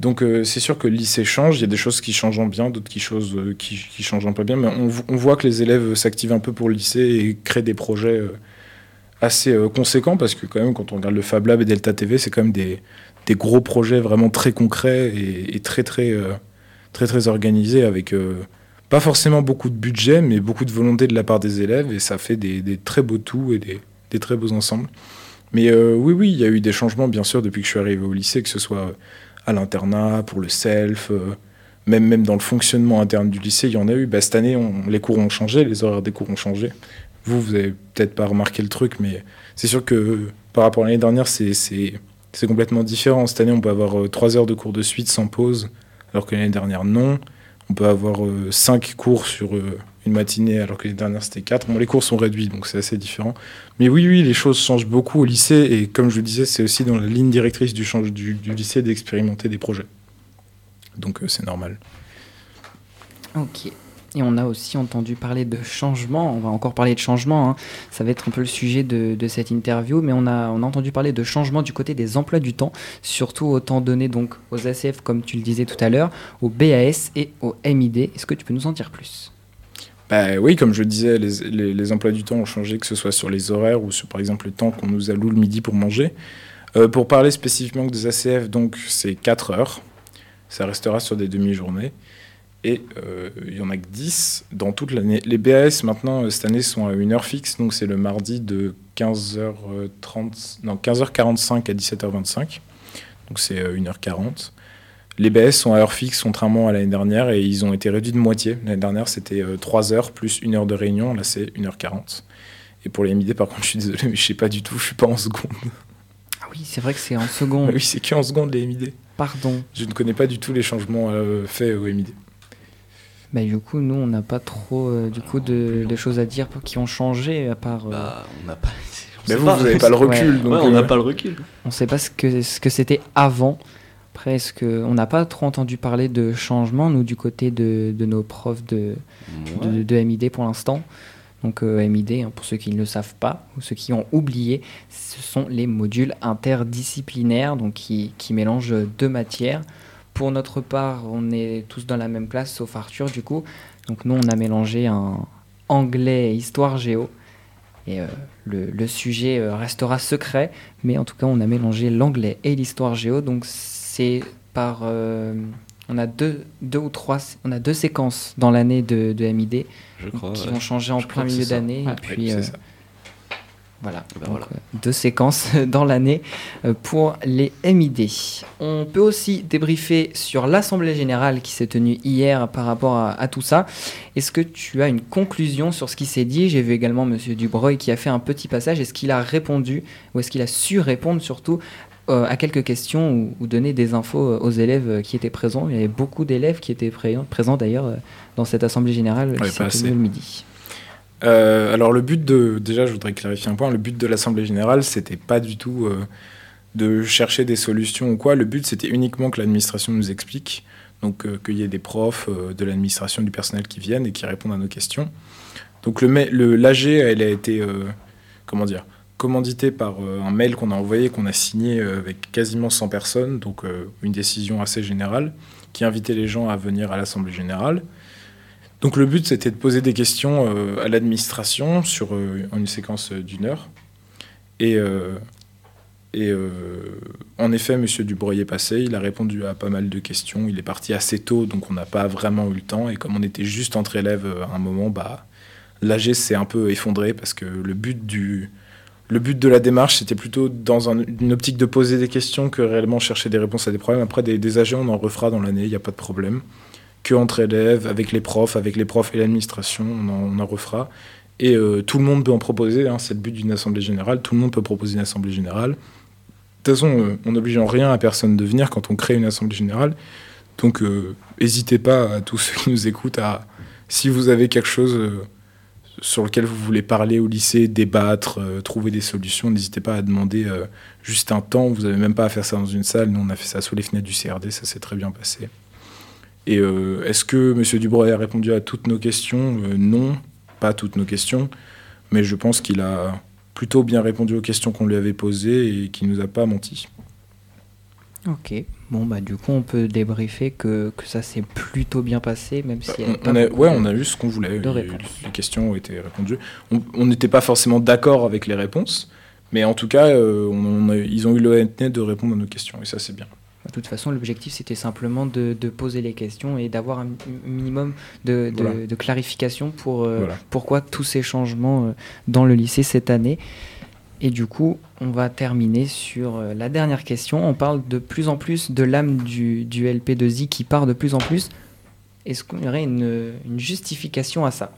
Speaker 5: Donc euh, c'est sûr que le lycée change. Il y a des choses qui changent en bien, d'autres qui, euh, changent un peu bien. Mais on, vo- on voit que les élèves s'activent un peu pour le lycée et créent des projets euh, assez conséquents parce que quand même, quand on regarde le Fab Lab et Delta TV, c'est quand même des, gros projets vraiment très concrets et, très très très très organisés avec pas forcément beaucoup de budget, mais beaucoup de volonté de la part des élèves et ça fait des, très beaux tout et des, des très beaux ensembles. Mais oui, oui, il y a eu des changements, bien sûr, depuis que je suis arrivé au lycée, que ce soit à l'internat, pour le self, euh, même, même dans le fonctionnement interne du lycée, il y en a eu. Bah, cette année, les cours ont changé, les horaires des cours ont changé. Vous, vous avez peut-être pas remarqué le truc, mais c'est sûr que par rapport à l'année dernière, c'est c'est- complètement différent. Cette année, on peut avoir euh, trois heures de cours de suite sans pause, alors que l'année dernière, non. On peut avoir euh, cinq cours sur euh, une matinée, alors que l'année dernière, c'était quatre. Bon, les cours sont réduits, donc c'est assez différent. Mais oui, oui, les choses changent beaucoup au lycée, et comme je le disais, c'est aussi dans la ligne directrice du, change, du, lycée d'expérimenter des projets. Donc euh, c'est normal.
Speaker 3: Ok. Et on a aussi entendu parler de changement. On va encore parler de changement. hein. Ça va être un peu le sujet de, cette interview. Mais on a, on a entendu parler de changement du côté des emplois du temps, surtout au temps donné donc aux ACF, comme tu le disais tout à l'heure, au BAS et au MID. Est-ce que tu peux nous en dire plus?
Speaker 5: Bah oui, comme je le disais, les, emplois du temps ont changé, que ce soit sur les horaires ou sur, par exemple, le temps qu'on nous alloue le midi pour manger. Euh, pour parler spécifiquement des ACF, donc c'est 4 heures. Ça restera sur des demi-journées. Et euh, il y en a que 10 dans toute l'année. Les BAS, maintenant, euh, cette année, sont à une heure fixe. Donc c'est le mardi de 15h30, non, 15h45 à 17h25. Donc c'est euh, 1h40. Les BS sont à heure fixe, contrairement à l'année dernière, et ils ont été réduits de moitié. L'année dernière, c'était euh, 3 heures plus 1 heure de réunion. Là, c'est 1h40. Et pour les MID, par contre, je suis désolé, mais je sais pas du tout, je suis pas en seconde.
Speaker 3: Ah oui, c'est vrai que c'est en seconde. (laughs)
Speaker 5: oui, c'est qu'en seconde les MID.
Speaker 3: Pardon.
Speaker 5: Je ne connais pas du tout les changements euh, faits au MID.
Speaker 3: Bah, du coup, nous, on n'a pas trop euh, du coup, de, de choses à dire qui ont changé, à part. euh,
Speaker 1: Bah, on n'a pas. (laughs) on
Speaker 5: Mais
Speaker 1: sait
Speaker 5: vous, vous n'avez pas le (laughs) recul.
Speaker 3: Ouais.
Speaker 5: donc,
Speaker 1: Ouais, on n'a
Speaker 5: euh,
Speaker 1: pas le recul.
Speaker 3: On ne sait pas ce que, ce que c'était avant. Après, est-ce que on n'a pas trop entendu parler de changement, nous, du côté de, de nos profs de, de, de MID pour l'instant Donc, euh, MID, hein, pour ceux qui ne le savent pas, ou ceux qui ont oublié, ce sont les modules interdisciplinaires, donc qui, qui mélangent deux matières. Pour notre part, on est tous dans la même classe, sauf Arthur, du coup. Donc, nous, on a mélangé un anglais et histoire géo. Et euh, le, le sujet euh, restera secret, mais en tout cas, on a mélangé l'anglais et l'histoire géo. Donc, c'est par. euh, on a deux, deux ou trois, on a deux séquences dans l'année de, de MID
Speaker 1: Je crois.
Speaker 3: qui
Speaker 1: ouais.
Speaker 3: vont changer en
Speaker 1: Je
Speaker 3: plein milieu d'année.
Speaker 1: Ouais.
Speaker 3: et puis, euh, voilà,
Speaker 1: ben
Speaker 3: Donc,
Speaker 1: voilà.
Speaker 3: euh, deux séquences (laughs) dans l'année pour les MID. On peut aussi débriefer sur l'Assemblée Générale qui s'est tenue hier par rapport à, à tout ça. Est-ce que tu as une conclusion sur ce qui s'est dit? J'ai vu également Monsieur Dubreuil qui a fait un petit passage. Est-ce qu'il a répondu ou est-ce qu'il a su répondre surtout euh, à quelques questions ou, ou donner des infos euh, aux élèves euh, qui étaient présents. Il y avait beaucoup d'élèves qui étaient pré- présents d'ailleurs dans cette assemblée générale
Speaker 5: Ouais,
Speaker 3: qui s'est tenue le midi.
Speaker 5: Euh, alors le but de déjà je voudrais clarifier un point le but de l'assemblée générale c'était pas du tout euh, de chercher des solutions ou quoi le but c'était uniquement que l'administration nous explique donc qu'il y ait des profs de l'administration du personnel qui viennent et qui répondent à nos questions donc le l'AG elle a été comment dire commandité par euh, un mail qu'on a envoyé qu'on a signé euh, avec quasiment 100 personnes donc euh, une décision assez générale qui invitait les gens à venir à l'assemblée générale donc le but, c'était de poser des questions à l'administration sur une séquence d'une heure. Et, et en effet, M. Dubreuil est passé, il a répondu à pas mal de questions. Il est parti assez tôt, donc on n'a pas vraiment eu le temps. Et comme on était juste entre élèves à un moment, bah, l'AG s'est un peu effondré parce que le but, du, le but de la démarche, c'était plutôt dans un- une optique de poser des questions que réellement chercher des réponses à des problèmes. Après, des, des on en refera dans l'année, il n'y a pas de problème que entre élèves, avec les profs, avec les profs et l'administration, on, en- refera. Et euh, tout le monde peut en proposer, hein, c'est le but d'une assemblée générale, tout le monde peut proposer une assemblée générale. De toute façon, euh, on n'oblige en rien à personne de venir quand on crée une assemblée générale. Donc, euh, n'hésitez pas à tous ceux qui nous écoutent à, si vous avez quelque chose euh, sur lequel vous voulez parler au lycée, débattre, euh, trouver des solutions, n'hésitez pas à demander euh, juste un temps. Vous n'avez même pas à faire ça dans une salle. Nous, on a fait ça sous les fenêtres du CRD, ça s'est très bien passé. Et euh, est-ce que M. Dubreuil a répondu à toutes nos questions? Non, pas toutes nos questions, mais je pense qu'il a plutôt bien répondu aux questions qu'on lui avait posées et qu'il nous a pas menti.
Speaker 3: Ok, bon bah du coup on peut débriefer que, que ça s'est plutôt bien passé, même si
Speaker 5: On, on a, ouais, on a eu ce qu'on voulait.
Speaker 3: de
Speaker 5: Les- questions ont été répondues. On- n'était pas forcément d'accord avec les réponses, mais en tout cas, euh, on- on a- ils ont eu l'honnêteté de répondre à nos questions, et ça c'est bien.
Speaker 3: De toute façon, l'objectif c'était simplement de, de poser les questions et d'avoir un mi- minimum de, de,
Speaker 5: Voilà.
Speaker 3: de clarification pour euh,
Speaker 5: Voilà.
Speaker 3: pourquoi tous ces changements euh, dans le lycée cette année. Et du coup, on va terminer sur euh, la dernière question. On parle de plus en plus de l'âme du, du LP2I qui part de plus en plus. Est-ce y aurait une, une justification à ça?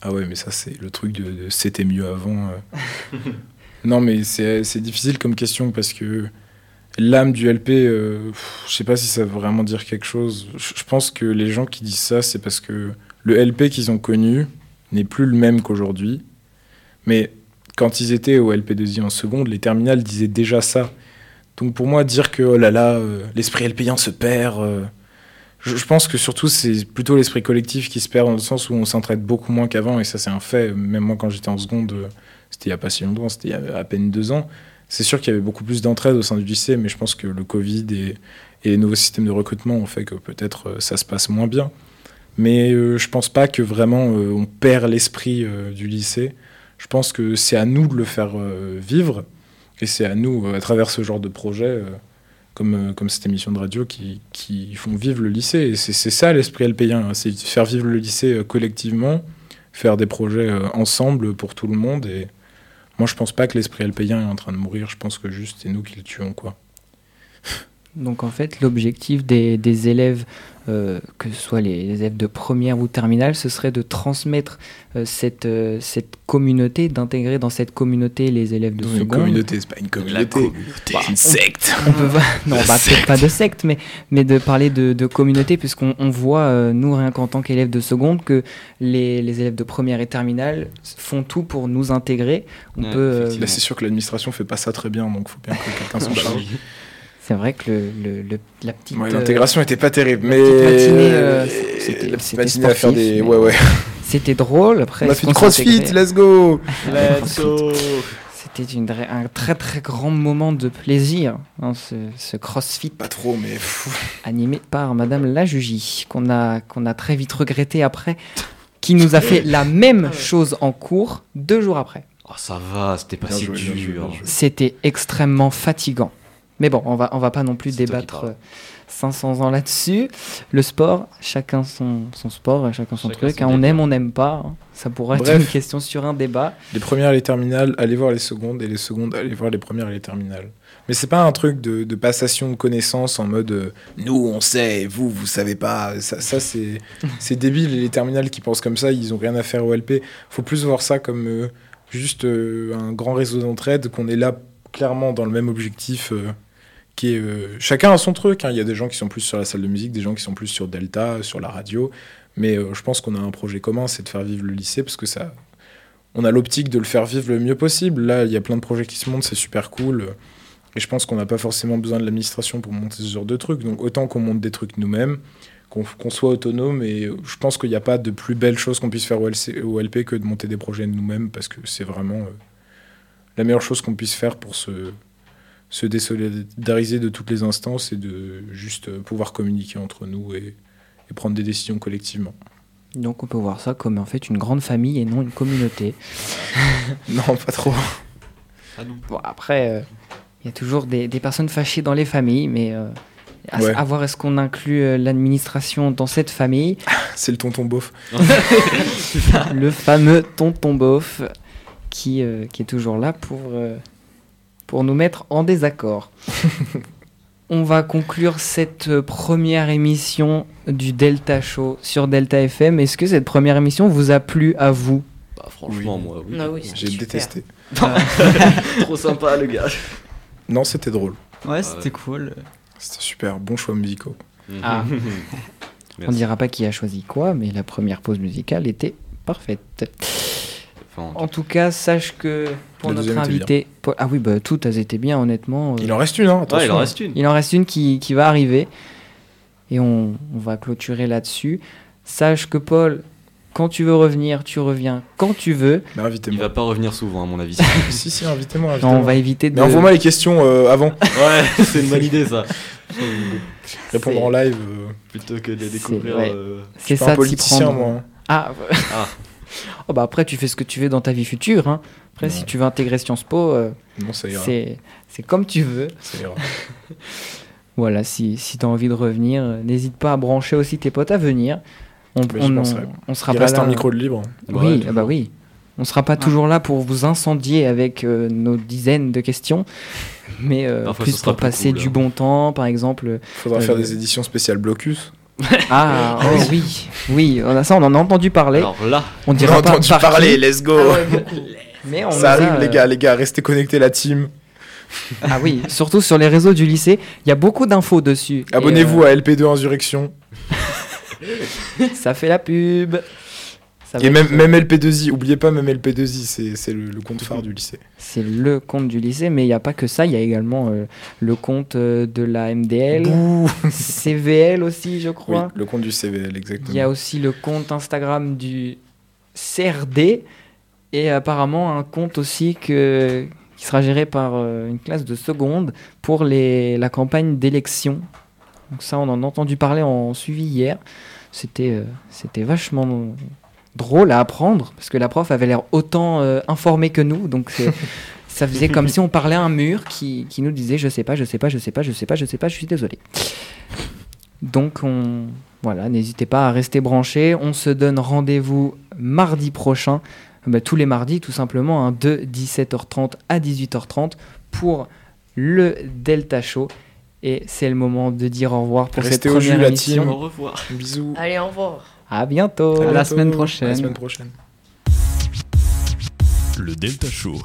Speaker 5: Ah ouais, mais ça, c'est le truc de, c'était mieux avant. euh. (laughs) non, mais c'est c'est difficile comme question parce que l'âme du LP, euh, je sais pas si ça veut vraiment dire quelque chose. Je pense que les gens qui disent ça, c'est parce que le LP qu'ils ont connu n'est plus le même qu'aujourd'hui. Mais quand ils étaient au LP2I en seconde, les terminales disaient déjà ça. Donc pour moi, dire que oh là là, euh, l'esprit LPien se perd. euh, je, pense que surtout, c'est plutôt l'esprit collectif qui se perd dans le sens où on s'entraide beaucoup moins qu'avant, et ça, c'est un fait. Même moi, quand j'étais en seconde, euh, c'était il n'y a pas si longtemps, c'était il y a à peine deux ans. C'est sûr qu'il y avait beaucoup plus d'entraide au sein du lycée, mais je pense que le Covid et, et les nouveaux systèmes de recrutement ont fait que peut-être ça se passe moins bien. Mais je pense pas que vraiment on perd l'esprit du lycée. Je pense que c'est à nous de le faire euh, vivre, et c'est à nous, euh, à travers ce genre de projet, euh, comme, comme cette émission de radio, qui, qui font vivre le lycée. Et c'est ça l'esprit LP1, hein, c'est faire vivre le lycée collectivement, faire des projets ensemble pour tout le monde. Et moi, je pense pas que l'esprit LP1 est en train de mourir, je pense que juste c'est nous qui le tuons, quoi.
Speaker 3: Donc en fait, l'objectif des élèves, euh, que ce soit les, les élèves de première ou terminale, ce serait de transmettre euh, cette, euh, cette communauté, d'intégrer dans cette communauté les élèves de
Speaker 5: Une
Speaker 3: seconde.
Speaker 5: communauté, c'est pas une communauté.
Speaker 3: Bah,
Speaker 5: c'est une secte.
Speaker 3: On peut pas, (laughs) non, bah, peut-être pas de secte, mais, mais de parler de, de communauté, puisqu'on on voit, euh, nous, rien qu'en tant qu'élèves de seconde, que les, les élèves de première et terminale font tout pour nous intégrer. On
Speaker 1: Ouais,
Speaker 3: peut, euh,
Speaker 5: Là, c'est sûr que l'administration fait pas ça très bien, donc faut bien que quelqu'un s'en charge. (laughs)
Speaker 3: c'est vrai que le, le- le- la petite.
Speaker 5: Ouais,
Speaker 3: euh,
Speaker 5: L'intégration était pas terrible,
Speaker 3: la
Speaker 5: mais
Speaker 3: petite matinée, euh,
Speaker 5: c'était la petite
Speaker 3: c'était
Speaker 5: matinée à faire
Speaker 3: sportif,
Speaker 5: des.
Speaker 3: mais-
Speaker 5: Ouais, ouais. (laughs)
Speaker 3: C'était drôle. Après,
Speaker 5: On a
Speaker 3: est-ce
Speaker 5: fait
Speaker 3: qu'on
Speaker 5: du crossfit, let's go.
Speaker 1: Let's go (laughs)
Speaker 3: C'était un très très grand moment de plaisir, hein, ce, ce crossfit
Speaker 5: Pas trop, mais. pff,
Speaker 3: animé par Madame la Jugie, qu'on a, qu'on a très vite regretté après, qui nous a fait la même chose en cours deux jours après.
Speaker 1: Oh, ça va, c'était pas
Speaker 5: Bien
Speaker 1: si
Speaker 5: joué,
Speaker 1: dur.
Speaker 3: C'était extrêmement fatigant. Mais bon, on va, on va pas non plus débattre
Speaker 1: parles.
Speaker 3: euh, 500 ans là-dessus. Le sport, chacun son, son sport, chacun son
Speaker 1: Chacun
Speaker 3: truc.
Speaker 1: son
Speaker 3: hein, on aime, on n'aime pas. hein. Ça pourrait être une question sur un débat.
Speaker 5: Les premières et les terminales, allez voir les secondes, et les secondes, allez voir les premières et les terminales. Mais c'est pas un truc de, de passation de connaissances en mode euh, nous on sait, et vous vous savez pas. Ça, ça c'est (laughs) c'est débile. Et les terminales qui pensent comme ça, ils ont rien à faire au LP. Faut plus voir ça comme euh, juste euh, un grand réseau d'entraide qu'on est là clairement dans le même objectif. Qui est, euh, chacun a son truc. hein. Il y a des gens qui sont plus sur la salle de musique, des gens qui sont plus sur Delta, sur la radio. Mais euh, je pense qu'on a un projet commun, c'est de faire vivre le lycée parce que ça, on a l'optique de le faire vivre le mieux possible. Là, il y a plein de projets qui se montent, c'est super cool. Et je pense qu'on n'a pas forcément besoin de l'administration pour monter ce genre de trucs. Donc autant qu'on monte des trucs nous-mêmes, qu'on soit autonome. Et euh, je pense qu'il n'y a pas de plus belle chose qu'on puisse faire au, LC au LP que de monter des projets nous-mêmes parce que c'est vraiment la meilleure chose qu'on puisse faire pour se, se désolidariser de toutes les instances et de juste pouvoir communiquer entre nous et, et prendre des décisions collectivement.
Speaker 3: Donc on peut voir ça comme en fait une grande famille et non une communauté. (laughs)
Speaker 5: Non, pas trop.
Speaker 3: Bon, après, euh, il y a toujours des, des personnes fâchées dans les familles, mais euh, à,
Speaker 5: Ouais.
Speaker 3: à voir est-ce qu'on inclut euh, l'administration dans cette famille? (laughs)
Speaker 5: C'est le tonton beauf. (laughs)
Speaker 3: le fameux tonton beauf qui, euh, qui est toujours là pour, euh, pour nous mettre en désaccord. (laughs) On va conclure cette première émission du Delta Show sur Delta FM. Est-ce que cette première émission vous a plu à vous?
Speaker 4: Bah, franchement, moi, oui.
Speaker 6: Ah oui,
Speaker 5: J'ai détesté. (laughs) (laughs)
Speaker 4: Trop sympa, le gars.
Speaker 5: Non, c'était drôle.
Speaker 2: Ouais, c'était cool.
Speaker 5: C'était super. Bon choix musicaux.
Speaker 3: Ah. On dira pas qui a choisi quoi, mais la première pause musicale était parfaite.
Speaker 4: Enfin,
Speaker 3: En tout cas, sache que pour
Speaker 5: La
Speaker 3: notre invité. Paul- Ah oui, bah, toutes elles étaient bien, honnêtement.
Speaker 5: Il en reste une, hein, attention.
Speaker 4: ouais, il en reste une.
Speaker 3: Il en reste une qui, qui va arriver. Et on, on va clôturer là-dessus. Sache que Paul, quand tu veux revenir, tu reviens quand tu veux.
Speaker 5: Mais
Speaker 4: Il va pas revenir souvent, à mon avis. (laughs) (laughs)
Speaker 5: si, si, invitez-moi.
Speaker 3: Non,
Speaker 5: invitez-moi.
Speaker 3: on va éviter de.
Speaker 5: Mais envoie-moi les questions euh, avant. (laughs)
Speaker 4: ouais, c'est une bonne idée, ça.
Speaker 5: Répondre en live. euh,
Speaker 4: Plutôt que de
Speaker 3: C'est-
Speaker 4: découvrir.
Speaker 3: ouais.
Speaker 4: euh,
Speaker 3: C'est
Speaker 5: je suis pas
Speaker 3: ça
Speaker 5: un politicien,
Speaker 3: prendre.
Speaker 5: moi. hein.
Speaker 3: Ah,
Speaker 4: Ah.
Speaker 3: Oh, bah après, tu fais ce que tu veux dans ta vie future. hein. Après, si tu veux intégrer Sciences Po, euh, c'est c'est comme tu veux. (laughs) Voilà, si, si tu as envie de revenir, euh, n'hésite pas à brancher aussi tes potes à venir. On, on, on sera
Speaker 5: Il
Speaker 3: pas
Speaker 5: reste
Speaker 3: là.
Speaker 5: un micro de libre.
Speaker 3: Oui,
Speaker 4: Ouais,
Speaker 3: ah bah oui. On sera pas toujours là pour vous incendier avec euh, nos dizaines de questions, mais euh,
Speaker 4: Parfois,
Speaker 3: plus pour
Speaker 4: plus
Speaker 3: passer
Speaker 4: cool,
Speaker 3: du
Speaker 4: hein.
Speaker 3: bon temps, par exemple.
Speaker 5: Faudra
Speaker 3: Euh,
Speaker 5: faire des éditions spéciales Blocus.
Speaker 3: Ah oh oui, oui, on a ça, on en a entendu parler.
Speaker 4: Alors là,
Speaker 3: on
Speaker 5: On
Speaker 3: dira
Speaker 5: a entendu
Speaker 3: par
Speaker 5: parler, let's go.
Speaker 3: Ah ouais, (laughs) beaucoup. mais on
Speaker 5: Ça
Speaker 3: a,
Speaker 5: arrive, les
Speaker 3: euh,
Speaker 5: gars, les gars, restez connectés, la team. (laughs)
Speaker 3: Ah oui, surtout sur les réseaux du lycée, il y a beaucoup d'infos dessus.
Speaker 5: Abonnez-vous à LP2 Insurrection.
Speaker 3: euh, (laughs) ça fait la pub. Ça
Speaker 5: Et même,
Speaker 3: être-
Speaker 5: même LP2I, oubliez pas, même LP2I, c'est le, le compte phare du lycée.
Speaker 3: C'est le compte du lycée, mais il n'y a pas que ça, il y a également euh, le compte euh, de la MDL,
Speaker 5: Bouh.
Speaker 3: CVL aussi, je
Speaker 5: Oui,
Speaker 3: crois.
Speaker 5: le compte du CVL,
Speaker 3: Il y a
Speaker 5: exactement.
Speaker 3: aussi le compte Instagram du CRD et apparemment un compte aussi que, qui sera géré par euh, une classe de seconde pour les, la campagne d'élection. Donc ça, on en a entendu parler en suivi hier. C'était euh, c'était vachement drôle à apprendre parce que la prof avait l'air autant euh, informée que nous. Donc (laughs) ça faisait comme si on parlait à un mur qui, qui nous disait je sais pas, je sais pas, je sais pas, je sais pas, je sais pas, je suis désolé. Donc on, voilà, n'hésitez pas à rester branchés. On se donne rendez-vous mardi prochain, bah, tous les mardis tout simplement, hein, de 17h30 à 18h30 pour le Delta Show. Et c'est le moment de dire au revoir pour
Speaker 5: Restez
Speaker 3: cette
Speaker 5: au jus,
Speaker 3: première
Speaker 5: la
Speaker 3: émission.
Speaker 5: team.
Speaker 4: au revoir.
Speaker 5: Bisous.
Speaker 6: Allez, au revoir.
Speaker 3: À bientôt.
Speaker 2: À la
Speaker 5: bientôt.
Speaker 2: semaine prochaine.
Speaker 5: À la semaine prochaine.
Speaker 1: Le Delta Show.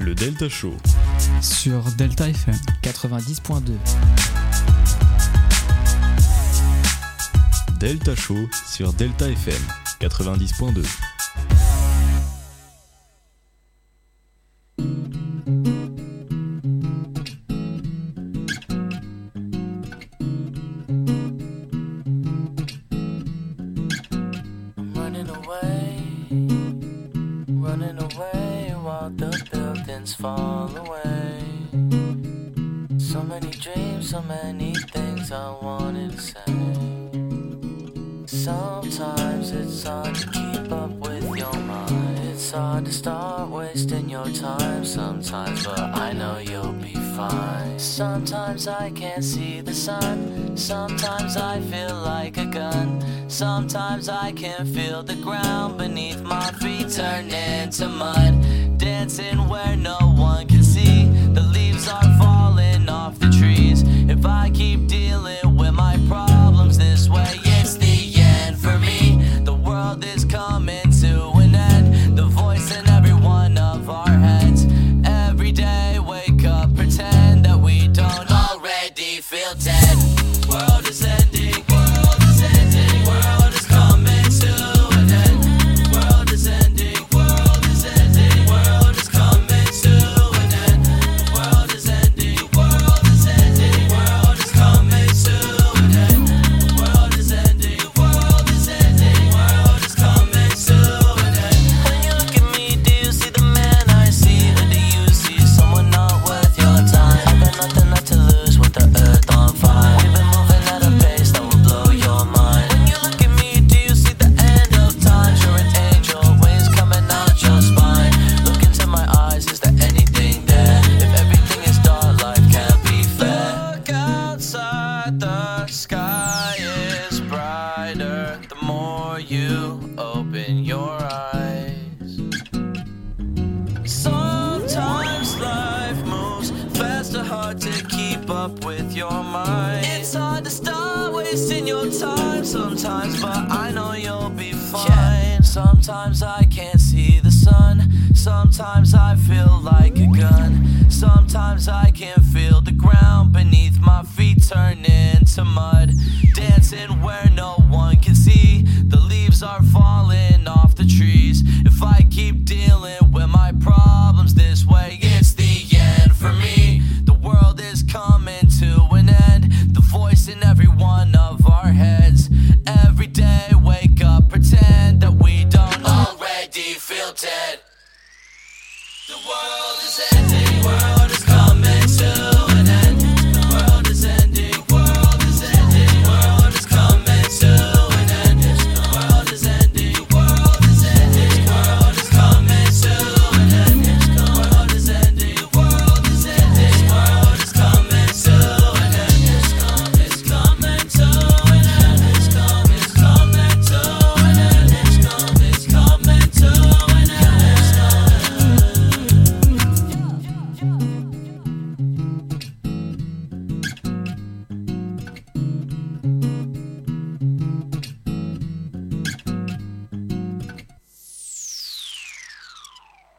Speaker 1: Le Delta Show.
Speaker 2: Sur Delta FM.
Speaker 3: 90.2.
Speaker 1: Delta Show sur Delta FM 90.2.
Speaker 10: the buildings fall away. So many dreams, so many things I wanted to say. Sometimes it's hard to keep up with your mind. It's hard to start wasting your time sometimes, but I know you'll be fine. Sometimes I can't see the sun. Sometimes I feel like a gun. Sometimes I can feel the ground beneath my feet turn into mud. Dancing where no one can see. The leaves are falling off the trees. If I keep dealing your mind. It's hard to start wasting your time sometimes, but I know you'll be fine. Yeah. Sometimes I can't see the sun. Sometimes I feel like a gun. Sometimes I can feel the ground beneath my feet turn into mud. Dancing where no one can see. The leaves are falling off the trees. If I keep world is ending. World.